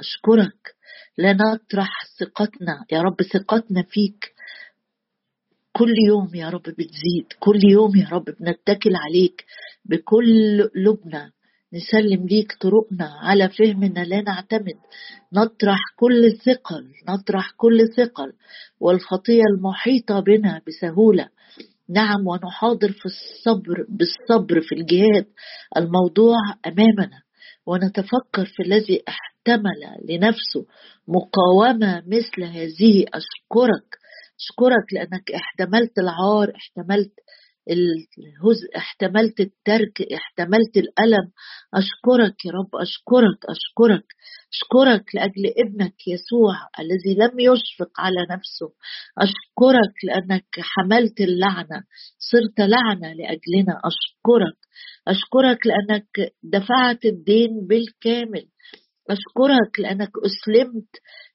أشكرك. لا نطرح ثقتنا. يا رب ثقتنا فيك. كل يوم يا رب بتزيد. كل يوم يا رب بنتكل عليك. بكل قلوبنا نسلم ليك طرقنا. على فهمنا لا نعتمد. نطرح كل ثقل. نطرح كل ثقل. والخطية المحيطة بنا بسهولة. نعم ونحاضر في الصبر بالصبر في الجهاد. الموضوع أمامنا. ونتفكر في الذي احتمل لنفسه مقاومة مثل هذه. أشكرك. أشكرك لأنك احتملت العار احتملت الهزء احتملت الترك احتملت الألم. أشكرك يا رب أشكرك أشكرك. أشكرك لأجل ابنك يسوع الذي لم يشفق على نفسه. أشكرك لأنك حملت اللعنة صرت لعنة لأجلنا. أشكرك. أشكرك لأنك دفعت الدين بالكامل. أشكرك لأنك أسلمت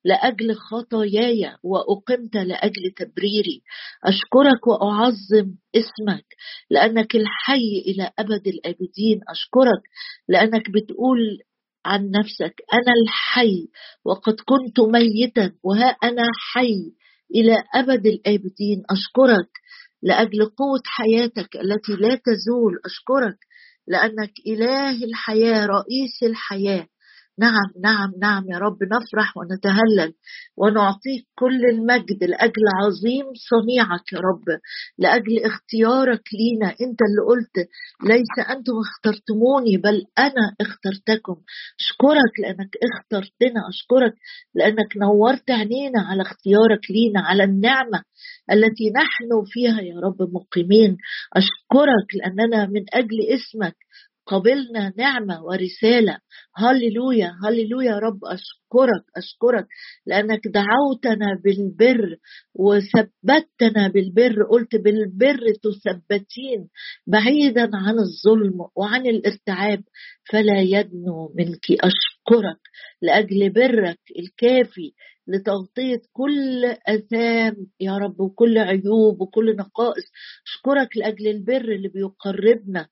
لأجل خطاياي وأقمت لأجل تبريري. أشكرك وأعظم اسمك لأنك الحي إلى أبد الآبدين. أشكرك لأنك بتقول عن نفسك أنا الحي وقد كنت ميتا وها أنا حي إلى أبد الآبدين. أشكرك لأجل قوة حياتك التي لا تزول. أشكرك لأنك إله الحياة رئيس الحياة. نعم نعم نعم يا رب نفرح ونتهلل ونعطيك كل المجد لأجل عظيم صنيعك يا رب لأجل اختيارك لينا. أنت اللي قلت ليس أنتم اخترتموني بل أنا اخترتكم. أشكرك لأنك اخترتنا أشكرك لأنك نورت عينينا على اختيارك لينا على النعمة التي نحن فيها يا رب مقيمين. أشكرك لأننا من أجل اسمك قبلنا نعمة ورسالة. هللويا هللويا رب أشكرك أشكرك لأنك دعوتنا بالبر وثبتنا بالبر. قلت بالبر تثبتين بعيدا عن الظلم وعن الارتعاب. فلا يدنو منك أشكرك لأجل برك الكافي لتغطية كل أثام يا رب وكل عيوب وكل نقائص. أشكرك لأجل البر اللي بيقربنا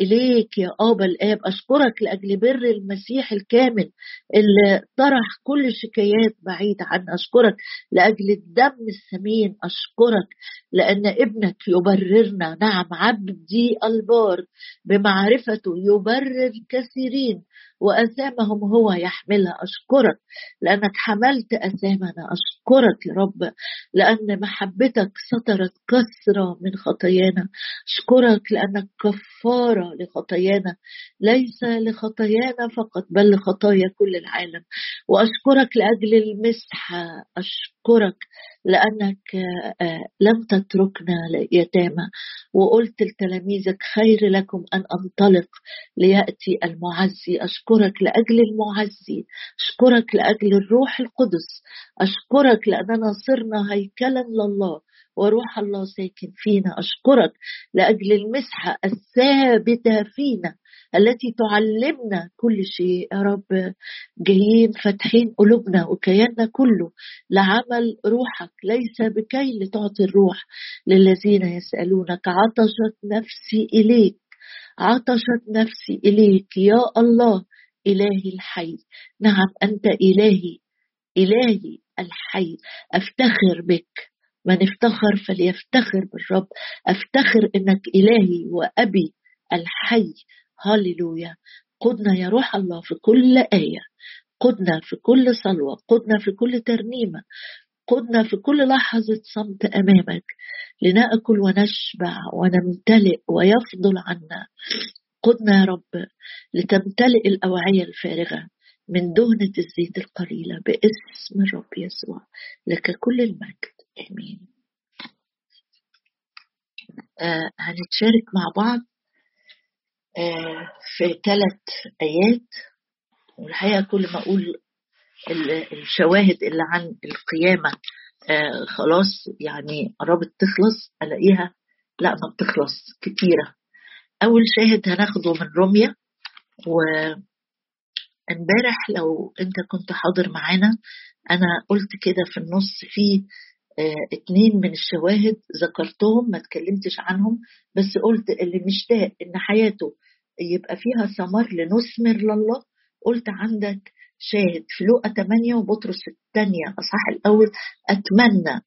إليك يا أبا الآب. أشكرك لأجل بر المسيح الكامل اللي طرح كل شكايات بعيدة عنا أشكرك لأجل الدم الثمين. أشكرك لأن ابنك يبررنا. نعم عبدي البار بمعرفته يبرر كثيرين. وأثامهم هو يحملها. أشكرك لأنك حملت أثامنا أشكرك يا رب لأن محبتك سترت كثرة من خطايانا. أشكرك لأنك كفارة لخطايانا ليس لخطايانا فقط بل لخطايا كل العالم. وأشكرك لأجل المسحة. أشكرك لأنك آه، لم تتركنا يتامى وقلت لتلاميذك خير لكم أن أنطلق ليأتي المعزي. أشكرك لأجل المعزي. أشكرك لأجل الروح القدس. أشكرك لأننا صرنا هيكلا لله وروح الله ساكن فينا. أشكرك لأجل المسحة الثابتة فينا. التي تعلمنا كل شيء. يا رب جايين فاتحين قلوبنا وكياننا كله لعمل روحك. ليس بكي لتعطي الروح للذين يسألونك. عطشت نفسي إليك. عطشت نفسي إليك. يا الله إلهي الحي. نعم أنت إلهي. إلهي الحي. أفتخر بك. من افتخر فليفتخر بالرب. أفتخر إنك إلهي وأبي الحي. هاليلويا قدنا يا روح الله في كل آية. قدنا في كل صلوة. قدنا في كل ترنيمة. قدنا في كل لحظة صمت أمامك. لنأكل ونشبع ونمتلئ ويفضل عنا. قدنا يا رب لتمتلئ الأوعية الفارغة من دهنة الزيت القليلة باسم الرب يسوع. لك كل المجد. آمين. آه هنتشارك مع بعض. في ثلاث آيات. والحقيقة كل ما أقول الشواهد اللي عن القيامة آه خلاص يعني قربت تخلص ألاقيها لا ما بتخلص كتيرة. أول شاهد هناخده من روميا. و امبارح لو أنت كنت حاضر معانا أنا قلت كده في النص في آه اتنين من الشواهد ذكرتهم ما اتكلمتش عنهم بس قلت اللي مشتاق إن حياته يبقى فيها ثمر لنثمر لله. قلت عندك شاهد في لوقا 8 وبطرس الثانية الأصحاح الأول أتمنى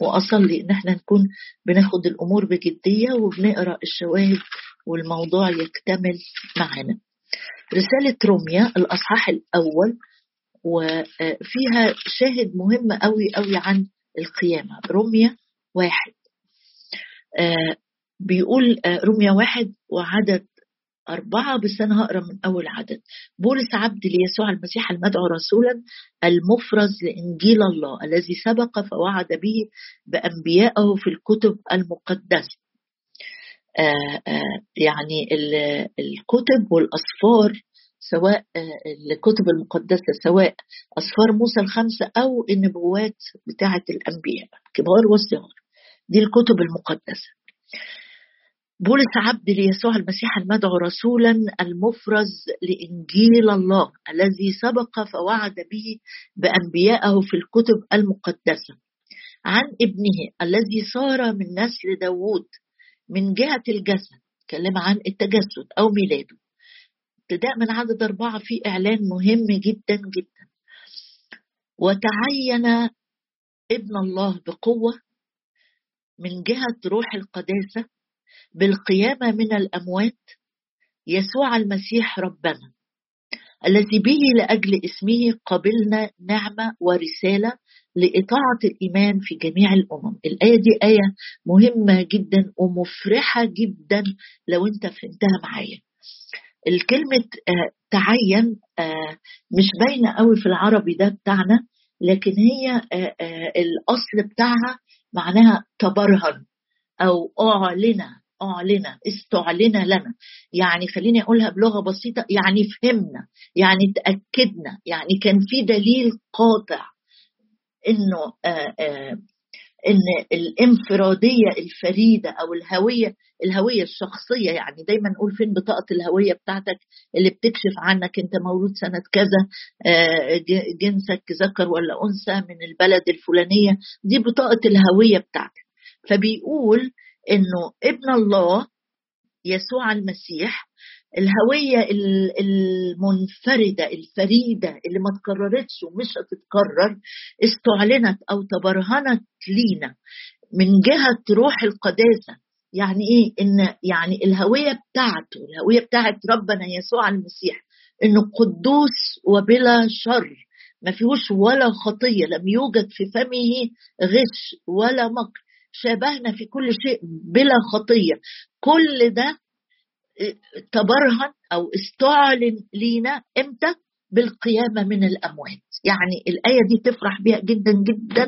وأصلي إن إحنا نكون بناخد الأمور بجدية وبنقرأ الشواهد والموضوع يكتمل معنا رسالة روميا الأصحاح الأول وفيها شاهد مهم قوي قوي عن القيامة. روميا واحد. آه، بيقول آه، روميا واحد وعدد أربعة بس أنا هقرأ من أول عدد. بولس عبد ليسوع المسيح المدعو رسولا المفرز لإنجيل الله الذي سبق فوعد به بأنبيائه في الكتب المقدسة. آه آه يعني الكتب والأسفار سواء آه الكتب المقدسة سواء أسفار موسى الخمسة أو النبوات بتاعة الأنبياء. كبار والصغار. دي الكتب المقدسة. بولس عبد ليسوع المسيح المدعو رسولا المفرز لإنجيل الله الذي سبق فوعد به بأنبيائه في الكتب المقدسة عن ابنه الذي صار من نسل داوود من جهة الجسد تكلم عن التجسد أو ميلاده. ابتداء من عدد أربعة في إعلان مهم جدا جدا. وتعين ابن الله بقوة من جهة روح القداسة بالقيامة من الأموات يسوع المسيح ربنا الذي به لأجل اسمه قبلنا نعمة ورسالة لإطاعة الإيمان في جميع الأمم. الآية دي آية مهمة جدا ومفرحة جدا لو أنت فهمتها معايا. الكلمة آه تعين آه مش باينة قوي في العربي ده بتاعنا لكن هي آه الأصل بتاعها معناها تبرهن أو أعلن. أعلن استعلن لنا. يعني خليني أقولها بلغة بسيطة يعني فهمنا يعني تأكدنا. يعني كان في دليل قاطع إنه آآ آآ إن الإنفرادية الفريدة أو الهوية الهوية الشخصية يعني دايما نقول فين بطاقة الهوية بتاعتك اللي بتكشف عنك أنت مولود سنة كذا جنسك ذكر ولا أنثى من البلد الفلانية دي بطاقة الهوية بتاعتك. فبيقول إنه ابن الله يسوع المسيح الهوية المنفردة الفريدة اللي ما تكررتش ومش هتتكرر استعلنت أو تبرهنت لينا من جهة روح القداسة. يعني إيه؟ إن يعني الهوية بتاعته الهوية بتاعت ربنا يسوع المسيح إنه قدوس وبلا شر ما فيهوش ولا خطية لم يوجد في فمه غش ولا مكر. شابهنا في كل شيء بلا خطية. كل ده تبرهن أو استعلن لينا إمتى؟ بالقيامة من الأموات. يعني الآية دي تفرح بيها جدا جدا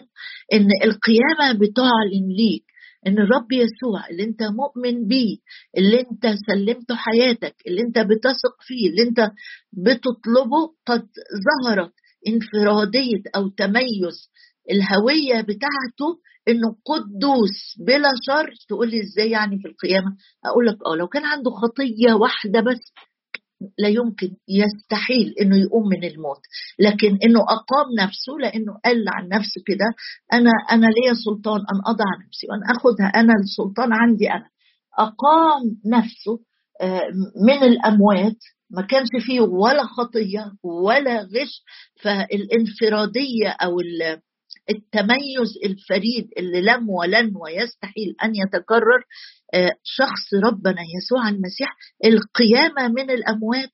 إن القيامة بتعلن ليك إن الرب يسوع اللي أنت مؤمن بيه اللي أنت سلمته حياتك اللي أنت بتثق فيه اللي أنت بتطلبه قد ظهرت انفرادية أو تميز الهوية بتاعته إنه قدوس بلا شر. تقول لي إزاي يعني في القيامة؟ أقول لك آه لو كان عنده خطية واحدة بس لا يمكن يستحيل إنه يقوم من الموت. لكن إنه أقام نفسه لإنه قال عن نفسه كده أنا أنا ليا سلطان ان أضع نفسي وان اخذها أنا السلطان عندي أنا. أقام نفسه من الأموات. ما كانش فيه ولا خطية ولا غش. فالانفرادية أو التميز الفريد اللي لم ولن ويستحيل أن يتكرر شخص ربنا يسوع المسيح القيامة من الأموات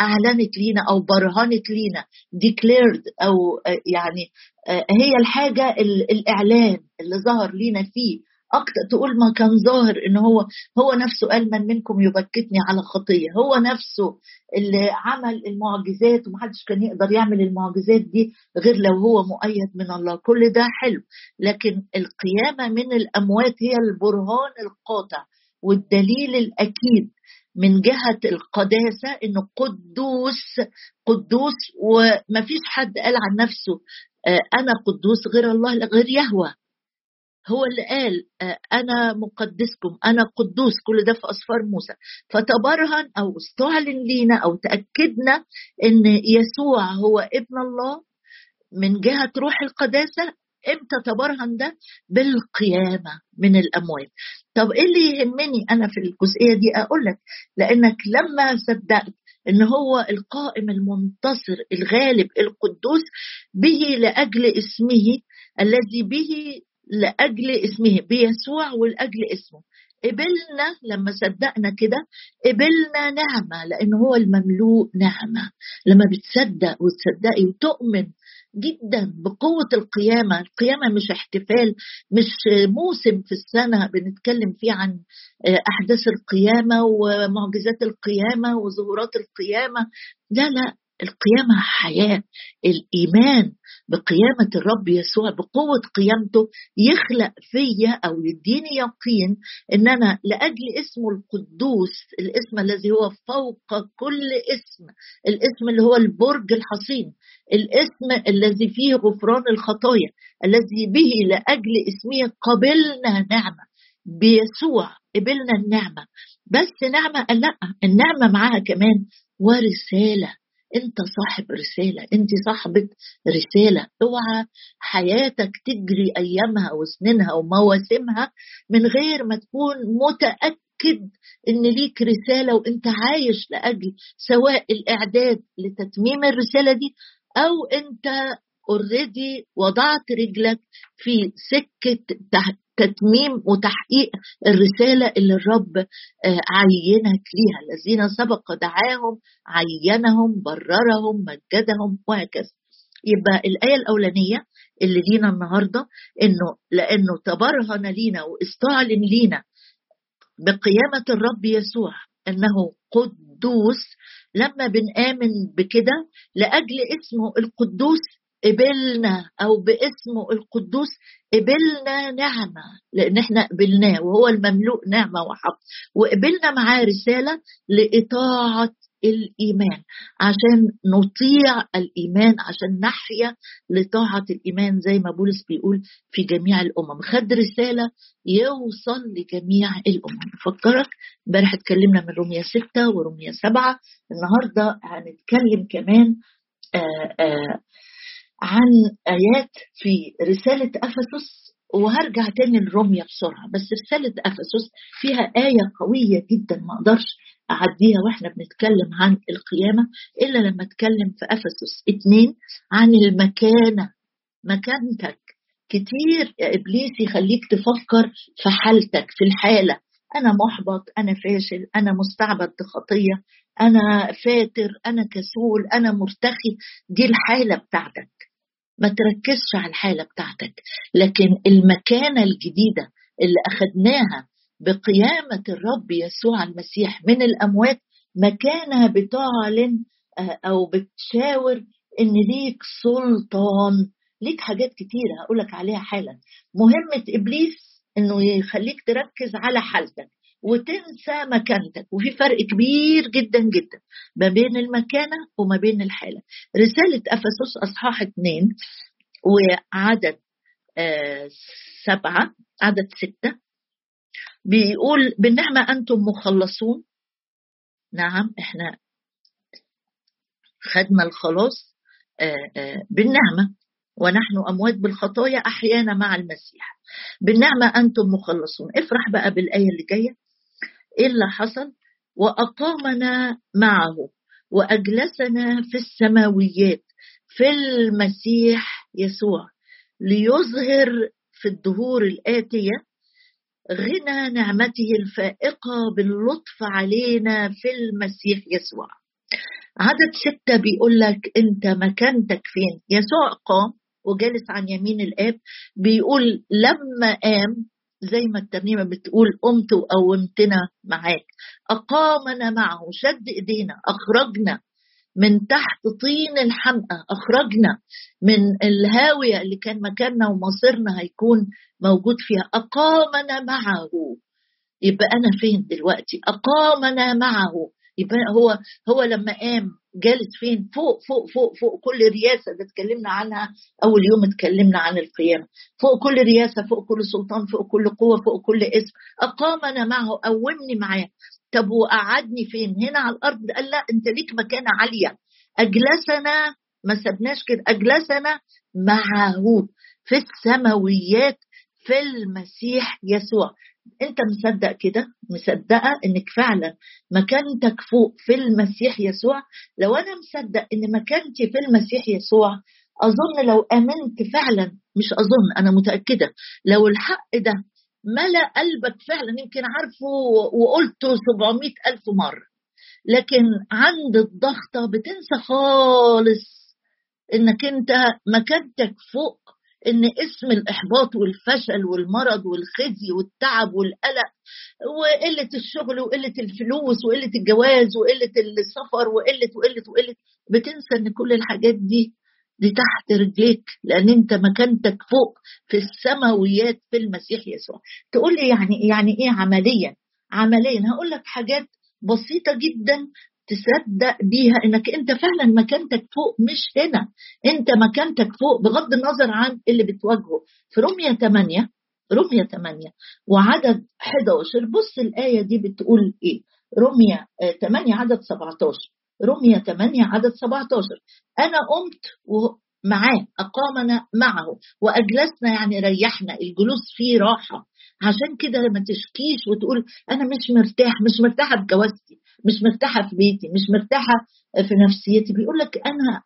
أعلنت لينا أو برهنت لينا ديكليرد أو يعني هي الحاجة الإعلان اللي ظهر لينا فيه. أكتر تقول ما كان ظاهر ان هو هو نفسه قال من منكم يبكتني على خطية. هو نفسه اللي عمل المعجزات ومحدش كان يقدر يعمل المعجزات دي غير لو هو مؤيد من الله. كل ده حلو. لكن القيامة من الأموات هي البرهان القاطع والدليل الأكيد من جهة القداسة إنه قدوس قدوس ومفيش حد قال عن نفسه أنا قدوس غير الله غير يهوه هو اللي قال أنا مقدسكم أنا قدوس كل ده في أسفار موسى. فتبرهن أو استعلن لينا أو تأكدنا إن يسوع هو ابن الله من جهة روح القداسة إمتى تبرهن ده؟ بالقيامة من الأموات. طب إيه اللي يهمني أنا في الجزئية دي؟ أقول لك لأنك لما صدقت إن هو القائم المنتصر الغالب القدوس به لأجل اسمه الذي به لأجل اسمه بيسوع ولأجل اسمه. قبلنا لما صدقنا كده قبلنا نعمة لأن هو المملوء نعمة. لما بتصدق وتصدقي وتؤمن جدا بقوة القيامة القيامة مش احتفال مش موسم في السنة بنتكلم فيه عن آه، أحداث القيامة ومعجزات القيامة وظهورات القيامة. لا لا القيامة حياة. الإيمان بقيامة الرب يسوع بقوة قيامته يخلق فيا أو يديني يقين إن أنا لأجل اسمه القدوس الاسم الذي هو فوق كل اسم الاسم اللي هو البرج الحصين الاسم الذي فيه غفران الخطايا الذي به لأجل اسمه قبلنا نعمة. بيسوع قبلنا النعمة. بس نعمة لا النعمة معاها كمان ورسالة. أنت صاحب رسالة أنت صاحبة رسالة. اوعى حياتك تجري أيامها وسنينها ومواسمها من غير ما تكون متأكد إن ليك رسالة وأنت عايش لأجل سواء الإعداد لتتميم الرسالة دي أو أنت اوريدي وضعت رجلك في سكة تتميم وتحقيق الرسالة اللي الرب آه، عينك ليها. الذين سبق دعاهم عينهم بررهم مجدهم وهكذا. يبقى الآية الأولانية اللي لينا النهاردة إنه لأنه تبرهن لينا واستعلن لينا بقيامة الرب يسوع أنه قدوس. لما بنآمن بكده لأجل اسمه القدوس قبلنا أو باسمه القدوس قبلنا نعمة لأن إحنا قبلناه وهو المملوء نعمة وحق. وقبلنا معاه رسالة لإطاعة الإيمان عشان نطيع الإيمان عشان نحيا لطاعة الإيمان زي ما بولس بيقول في جميع الأمم. خد رسالة يوصل لجميع الأمم. أفكرك امبارح اتكلمنا من رومية ستة ورومية سبعة. النهارده هنتكلم كمان آآ آآ عن آيات في رسالة أفسس وهرجع تاني لروميا بسرعة. بس رسالة أفسس فيها آية قوية جدا ما أقدرش أعديها وإحنا بنتكلم عن القيامة إلا لما أتكلم في أفسس اتنين عن المكانة. مكانتك. كتير يا إبليس يخليك تفكر في حالتك في الحالة. أنا محبط أنا فاشل أنا مستعبد خطية. أنا فاتر أنا كسول أنا مرتخي. دي الحالة بتاعتك. ما تركزش على الحالة بتاعتك. لكن المكانة الجديدة اللي أخدناها بقيامة الرب يسوع المسيح من الأموات مكانة بتعلن آه، أو بتشاور إن ليك سلطان. ليك حاجات كتيرة هقولك عليها حالا. مهمة إبليس إنه يخليك تركز على حالتك. وتنسى مكانتك. وفي فرق كبير جدا جدا ما بين المكانة وما بين الحالة. رسالة أفسس أصحاح اثنين وعدد آه سبعة عدد ستة بيقول بالنعمة أنتم مخلصون. نعم إحنا خدنا الخلاص آه آه بالنعمة. ونحن أموات بالخطايا أحيانا مع المسيح. بالنعمة أنتم مخلصون. افرح بقى بالآية اللي جاية. إيه اللي حصل وأقامنا معه وأجلسنا في السماويات في المسيح يسوع ليظهر في الدهور الآتية غنى نعمته الفائقة باللطف علينا في المسيح يسوع. عدد ستة بيقول لك أنت مكانتك فين؟ يسوع قام وجالس عن يمين الآب بيقول لما قام زي ما الترنيمه بتقول قمت وقومتنا معاك. أقامنا معه شد إيدينا أخرجنا من تحت طين الحمقى أخرجنا من الهاوية اللي كان مكاننا ومصيرنا هيكون موجود فيها. أقامنا معه. يبقى أنا فين دلوقتي؟ أقامنا معه. يبقى هو هو لما قام جالس فين؟ فوق فوق فوق فوق كل رياسة ده اتكلمنا عنها أول يوم اتكلمنا عن القيامة. فوق كل رياسة فوق كل سلطان فوق كل قوة فوق كل اسم. أقامنا معه قومني معاه. طب وقعدني فين؟ هنا على الأرض. قال لا أنت ليك مكانة عالية. أجلسنا ما سبناش كده. أجلسنا معه في السماويات في المسيح يسوع. أنت مصدق كده؟ مصدقة إنك فعلا مكانتك فوق في المسيح يسوع؟ لو أنا مصدق إن مكانتي في المسيح يسوع أظن لو آمنت فعلا مش أظن أنا متأكدة. لو الحق ده ملأ قلبك فعلا يمكن عارفه وقلته 700 ألف مرة. لكن عند الضغطة بتنسى خالص إنك أنت مكانتك فوق إن اسم الإحباط والفشل والمرض والخزي والتعب والقلق وقلة الشغل وقلة الفلوس وقلة الجواز وقلة السفر وقلة وقلة وقلة بتنسى إن كل الحاجات دي دي تحت رجليك لأن أنت مكانتك فوق في السماويات في المسيح يسوع. تقول لي يعني يعني إيه عمليا؟ عمليا. هقول لك حاجات بسيطة جدا تصدق بيها إنك أنت فعلا مكانتك فوق مش هنا. أنت مكانتك فوق بغض النظر عن اللي بتواجهه. في رمية 8 رمية 8 وعدد 11 بص الآية دي بتقول إيه؟ رمية 8 عدد 17 رمية 8 عدد 17 أنا قمت معاه أقامنا معه وأجلسنا يعني ريحنا. الجلوس فيه راحة. عشان كده ما تشكيش وتقول أنا مش مرتاح مش مرتاحة في جوازتي مش مرتاحة في بيتي مش مرتاحة في نفسيتي. بيقول لك أنا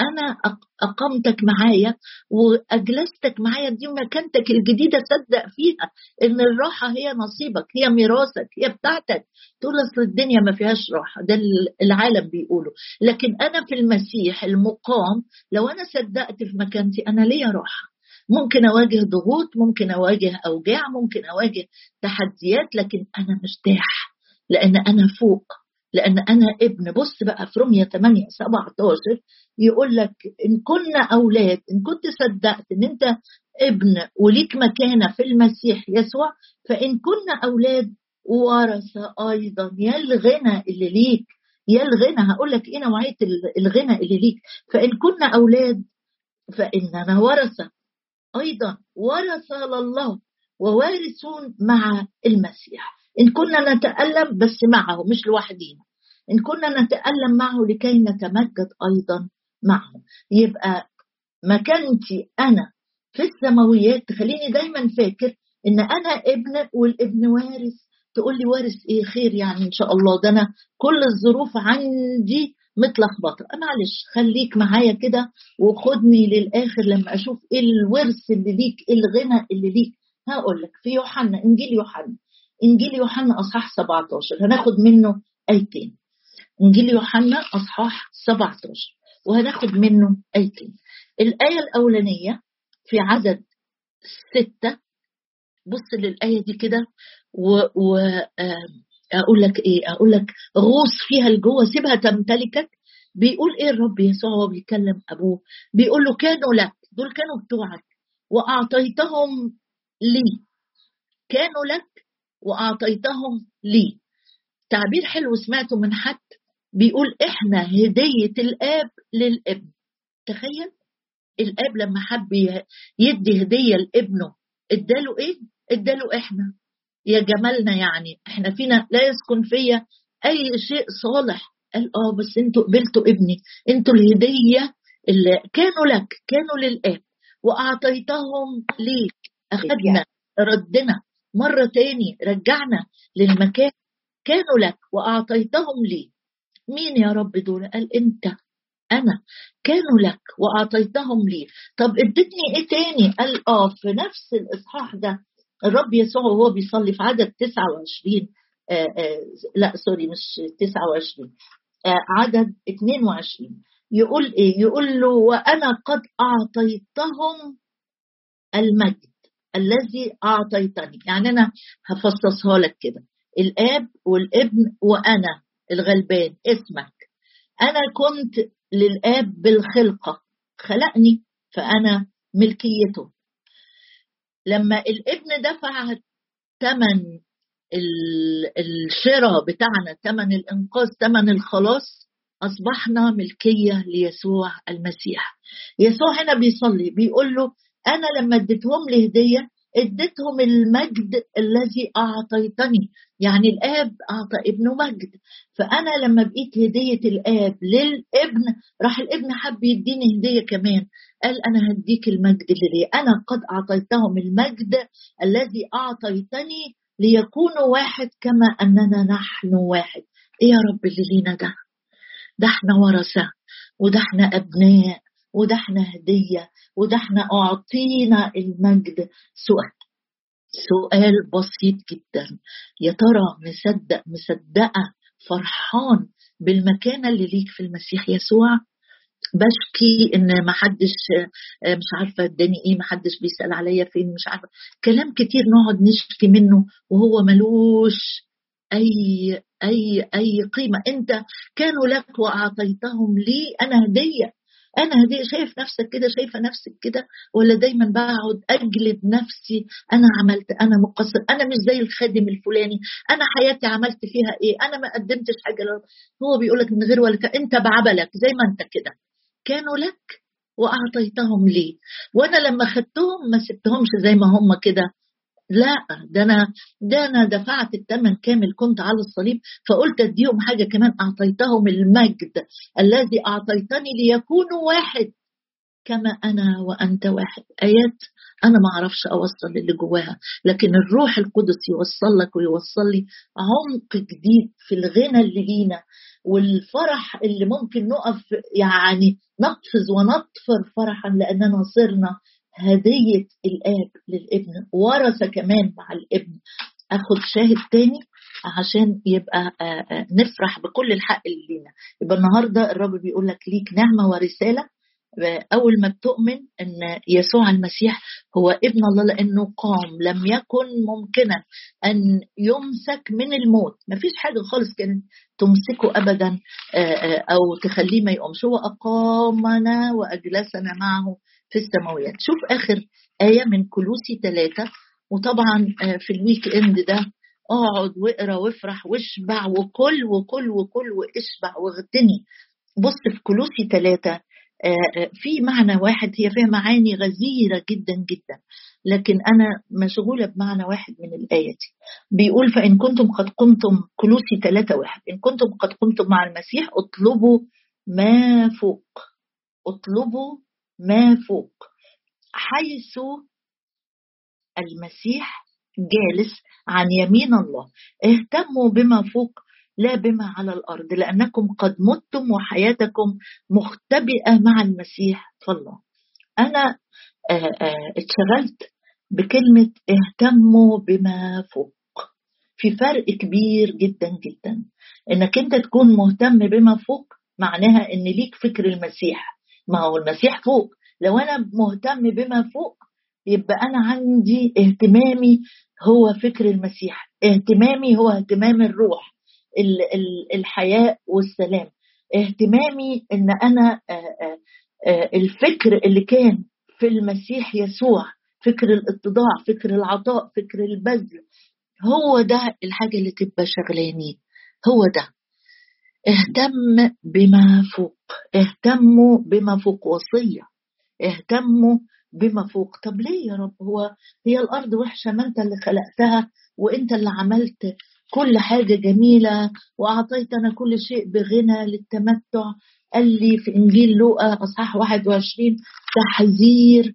أنا اقامتك معايا وأجلستك معايا دي مكانتك الجديدة صدق فيها إن الراحة هي نصيبك هي ميراثك هي بتاعتك. تقول أصل الدنيا ما فيهاش راحة ده العالم بيقوله. لكن أنا في المسيح المقام لو أنا صدقت في مكانتي أنا ليا راحة. ممكن أواجه ضغوط ممكن أواجه أوجاع ممكن أواجه تحديات لكن أنا مرتاح. لأن أنا فوق. لأن أنا ابن. بص بقى في رمية 8 17 يقول لك إن كنا أولاد إن كنت صدقت إن أنت ابن وليك مكانة في المسيح يسوع فإن كنا أولاد ورثة أيضا. يا الغنى اللي ليك. يا الغنى. هقول لك إيه نوعية الغنى اللي ليك. فإن كنا أولاد فإننا ورثة. أيضا ورثة لله ووارثون مع المسيح. إن كنا نتألم بس معه مش لوحدينا. إن كنا نتألم معه لكي نتمجد أيضا معه. يبقى مكانتي أنا في السماويات تخليني دايما فاكر إن أنا ابن والابن وارث. تقول لي وارث إيه؟ خير يعني إن شاء الله. ده أنا كل الظروف عندي متلخبطة. معلش خليك معايا كده وخدني للآخر لما أشوف إيه الورث اللي ليك إيه الغنى اللي ليك. هقول لك في يوحنا إنجيل يوحنا. إنجيل يوحنا أصحاح 17 هناخد منه آيتين. إنجيل يوحنا أصحاح 17 وهناخد منه آيتين. الآية الأولانية في عدد ستة. بص للآية دي كده و, أقول لك إيه؟ أقول لك غوص فيها لجوه سيبها تمتلكك. بيقول إيه الرب يسوع وهو بيكلم أبوه؟ بيقول له كانوا لك دول كانوا بتوعك وأعطيتهم لي. كانوا لك وأعطيتهم لي. تعبير حلو سمعته من حد بيقول إحنا هدية الآب للابن. تخيل؟ الآب لما حب يدي هدية لابنه إداله إيه؟ إداله إحنا. يا جمالنا يعني إحنا فينا لا يسكن فيا أي شيء صالح. قال آه بس أنتوا قبلتوا ابني. أنتوا الهدية اللي كانوا لك كانوا للآب. وأعطيتهم ليك. أخذنا ردنا. مرة تاني رجعنا للمكان كانوا لك وأعطيتهم لي. مين يا رب دول؟ قال أنت. أنا. كانوا لك وأعطيتهم لي. طب ادتني إيه تاني؟ قال آه في نفس الإصحاح ده الرب يسوع وهو بيصلي في عدد 29 آآ آآ لا سوري مش 29 عدد 22 يقول إيه؟ يقول له وأنا قد أعطيتهم المجد. الذي أعطيتني. يعني أنا هفصصها لك كده. الآب والابن وأنا الغلبان. اسمك. أنا كنت للآب بالخلقة. خلقني فأنا ملكيته. لما الابن دفع ثمن الشراء بتاعنا ثمن الإنقاذ ثمن الخلاص أصبحنا ملكية ليسوع المسيح. يسوع هنا بيصلي بيقول له أنا لما اديتهم لي هدية اديتهم المجد الذي أعطيتني. يعني الآب أعطى ابنه مجد. فأنا لما بقيت هدية الآب للابن راح الابن حب يديني هدية كمان. قال أنا هديك المجد اللي لي أنا قد أعطيتهم المجد الذي أعطيتني ليكونوا واحد كما أننا نحن واحد. إيه يا رب اللي لينا ده؟ ده إحنا ورثة وده إحنا أبناء. وده إحنا هدية وده إحنا أعطينا المجد. سؤال سؤال بسيط جدا. يا ترى مصدق مصدقة فرحان بالمكانه اللي ليك في المسيح يسوع؟ بشكي إن ما حدش مش عارفة اداني إيه ما حدش بيسأل عليا فين مش عارفة. كلام كتير نقعد نشكي منه وهو ملوش أي أي أي قيمة. أنت كانوا لك وأعطيتهم لي أنا هدية. أنا هديه شايف نفسك كده شايفة نفسك كده؟ ولا دايما بقعد أجلد نفسي؟ أنا عملت أنا مقصر أنا مش زي الخادم الفلاني. أنا حياتي عملت فيها إيه؟ أنا ما قدمتش حاجة لرب هو بيقول لك من غير ولا أنت بعبلك زي ما أنت كده. كانوا لك وأعطيتهم لي وأنا لما خدتهم ما سبتهمش زي ما هم كده. لا ده أنا ده أنا دفعت الثمن كامل كنت على الصليب فقلت أديهم حاجة كمان أعطيتهم المجد الذي أعطيتني ليكونوا واحد. كما أنا وأنت واحد. آيات أنا ما أعرفش أوصل اللي جواها لكن الروح القدس يوصل لك ويوصل لي عمق جديد في الغنى اللي لينا والفرح اللي ممكن نقف يعني نقفز ونطفر فرحا لأننا صرنا هدية الآب للابن ورثة كمان مع الابن أخد شاهد تاني عشان يبقى نفرح بكل الحق اللي لينا. يبقى النهارده الرب بيقول لك ليك نعمة ورسالة أول ما بتؤمن إن يسوع المسيح هو ابن الله لأنه قام لم يكن ممكنا أن يمسك من الموت. ما فيش حاجة خالص كانت تمسكه ابدا أو تخليه ما يقومش. هو أقامنا وأجلسنا معه في السماويات شوف آخر آية من كلوسي ثلاثة وطبعا في الويك إند ده أقعد وأقرأ وأفرح وأشبع وكل وكل وكل وأشبع واغتني. بص في كلوسي ثلاثة في معنى واحد هي فيها معاني غزيرة جدا جدا لكن أنا مشغولة بمعنى واحد من الآية دي. بيقول فإن كنتم قد قمتم كلوسي ثلاثة واحد إن كنتم قد قمتم مع المسيح اطلبوا ما فوق اطلبوا ما فوق حيث المسيح جالس عن يمين الله. اهتموا بما فوق لا بما على الأرض لأنكم قد متم وحياتكم مختبئة مع المسيح فالله أنا اتشغلت بكلمة اهتموا بما فوق. في فرق كبير جدا جدا. إنك أنت تكون مهتم بما فوق معناها إن ليك فكر المسيح. ما هو المسيح فوق. لو أنا مهتم بما فوق يبقى أنا عندي اهتمامي هو فكر المسيح. اهتمامي هو اهتمام الروح الحياة والسلام. اهتمامي إن أنا الفكر اللي كان في المسيح يسوع فكر الإتضاع فكر العطاء فكر البذل هو ده الحاجة اللي تبقى شغلاني. هو ده. اهتم بما فوق. اهتموا بما فوق وصية اهتموا بما فوق. طب ليه يا رب؟ هو هي الأرض وحشة ما أنت اللي خلقتها وأنت اللي عملت كل حاجة جميلة وأعطيتنا كل شيء بغنى للتمتع. قال لي في إنجيل لوقا أصحاح 21 تحذير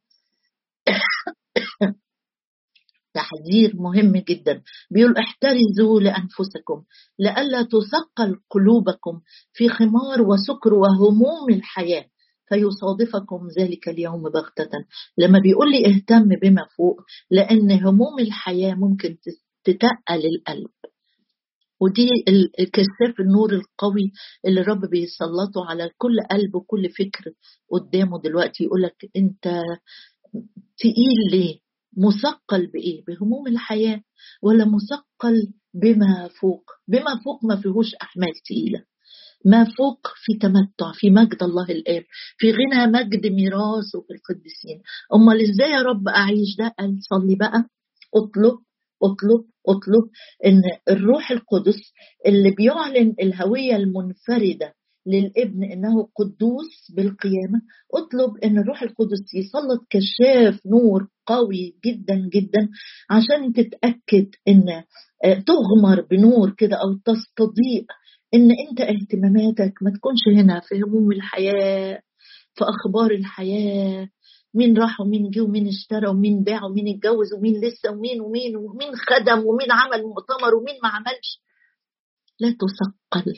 تحذير مهم جدا. بيقول احترزوا لأنفسكم لئلا تثقل قلوبكم في خمار وسكر وهموم الحياة فيصادفكم ذلك اليوم بغتة. لما بيقول لي اهتم بما فوق لأن هموم الحياة ممكن تتقل القلب. ودي الكشاف النور القوي اللي الرب بيسلطه على كل قلب وكل فكر قدامه دلوقتي يقولك انت تقيل ليه؟ مثقل بإيه؟ بهموم الحياة ولا مثقل بما فوق؟ بما فوق ما فيهوش أحمال تقيلة. ما فوق في تمتع في مجد الله الآب في غنى مجد ميراثه في القديسين. أمال إزاي يا رب أعيش ده؟ قال صلي بقى اطلب اطلب اطلب إن الروح القدس اللي بيعلن الهوية المنفردة للإبن إنه قدوس بالقيامة اطلب إن الروح القدس يسلط كشاف نور قوي جدا جدا. عشان تتأكد ان آه، تغمر بنور كده أو تستضيء ان انت اهتماماتك ما تكونش هنا في هموم الحياة في أخبار الحياة. مين راح ومين جه ومين اشترى ومين باع ومين اتجوز ومين لسه ومين ومين ومين خدم ومين عمل مؤتمر ومين ما عملش. لا تثقل.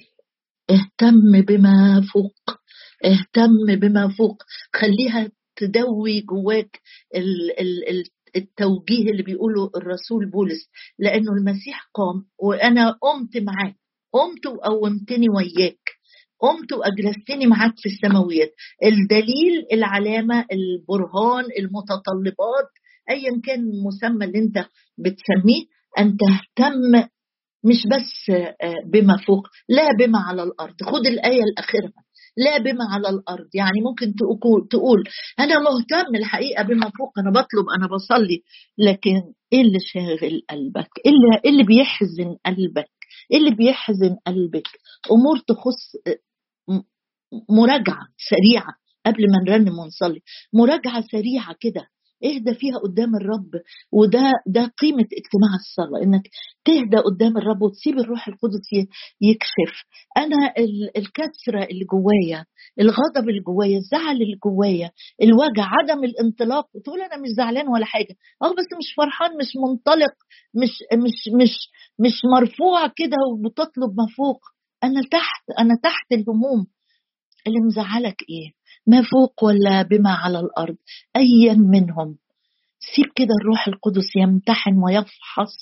اهتم بما فوق. اهتم بما فوق. خليها تدوي جواك التوجيه اللي بيقوله الرسول بولس لأنه المسيح قام وأنا قمت معاه قمت وقومتني وياك قمت وأجلستني معاك في السماويات. الدليل العلامة البرهان المتطلبات ايا كان المسمى اللي أنت بتسميه أن تهتم مش بس آه، بما فوق لا بما على الأرض. خد الآية الأخيرة. لا بما على الأرض. يعني ممكن تقول أنا مهتم الحقيقة بما فوق أنا بطلب أنا بصلي لكن إيه اللي شاغل قلبك؟ إيه اللي, إيه اللي بيحزن قلبك؟ إيه اللي بيحزن قلبك؟ أمور تخص مراجعة سريعة قبل ما نرنم ونصلي. مراجعة سريعة كده. اهدى فيها قدام الرب وده ده قيمة اجتماع الصلاة إنك تهدى قدام الرب وتسيب الروح القدس يكشف. أنا الكسرة اللي جوايا الغضب اللي جوايا الزعل اللي جوايا الوجع عدم الانطلاق تقول أنا مش زعلان ولا حاجة. آه بس مش فرحان مش منطلق مش مش مش مش مرفوع كده وبتطلب ما فوق أنا تحت أنا تحت الهموم. اللي مزعلك إيه؟ ما فوق ولا بما على الأرض ايا منهم. سيب كده الروح القدس يمتحن ويفحص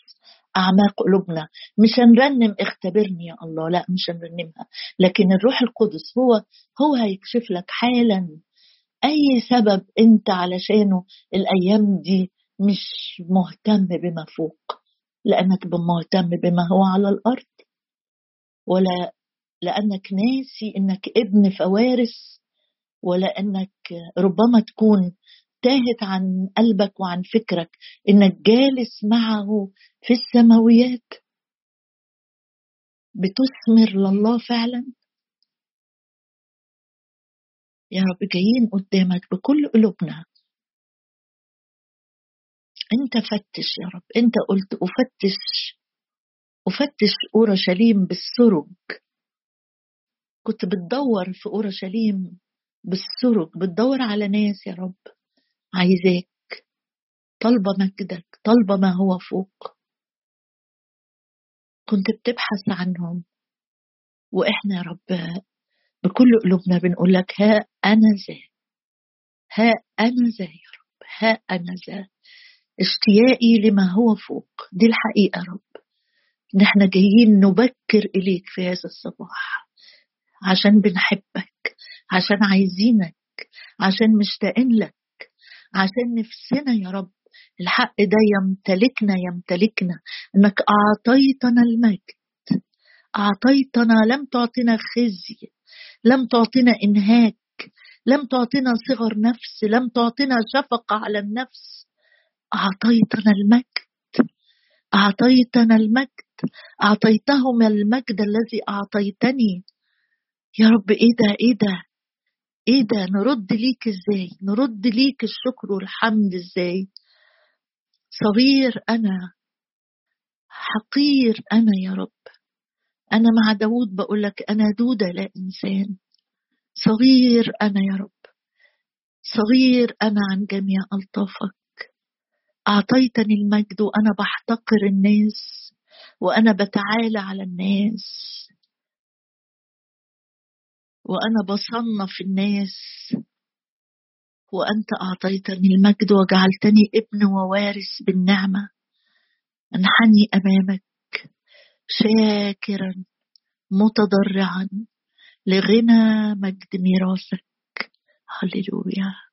أعماق قلوبنا. مش هنرنم اختبرني يا الله لا مش هنرنمها. لكن الروح القدس هو هو هيكشف لك حالا. أي سبب أنت علشانه الأيام دي مش مهتم بما فوق لأنك مهتم بما هو على الأرض. ولا لأنك ناسي إنك ابن فوارس. ولا انك ربما تكون تاهت عن قلبك وعن فكرك إنك جالس معه في السماويات. بتثمر لله فعلا. يا رب جايين قدامك بكل قلوبنا. أنت فتش يا رب. أنت قلت أفتش أفتش أورشليم بالسرج. كنت بتدور في أورشليم بالسرج بتدور على ناس يا رب. عايزاك. طالبة مجدك طالبة ما هو فوق. كنت بتبحث عنهم. وإحنا يا رب بكل قلوبنا بنقول لك ها أنا ذا. ها أنا ذا يا رب. ها أنا ذا. اشتياقي لما هو فوق. دي الحقيقة يا رب. ان إحنا جايين نبكر إليك في هذا الصباح عشان بنحبك. عشان عايزينك عشان مشتاقين لك عشان نفسنا يا رب. الحق ده يمتلكنا يمتلكنا. إنك أعطيتنا المجد. أعطيتنا لم تعطنا خزي لم تعطنا إنهاك لم تعطنا صغر نفس لم تعطنا شفقه على النفس. أعطيتنا المجد. أعطيتنا المجد. أعطيتهم المجد الذي أعطيتني. يا رب إيه ده إيه ده؟ إيه ده؟ نرد ليك إزاي؟ نرد ليك الشكر والحمد إزاي؟ صغير أنا حقير أنا يا رب. أنا مع داود بقول لك أنا دودة لا إنسان. صغير أنا يا رب. صغير أنا عن جميع ألطافك. أعطيتني المجد وأنا بحتقر الناس وأنا بتعالى على الناس. وأنا بصنف الناس. وأنت أعطيتني المجد وجعلتني ابن ووارث بالنعمة. أنحني أمامك شاكرا متضرعا لغنى مجد ميراثك. هللويا.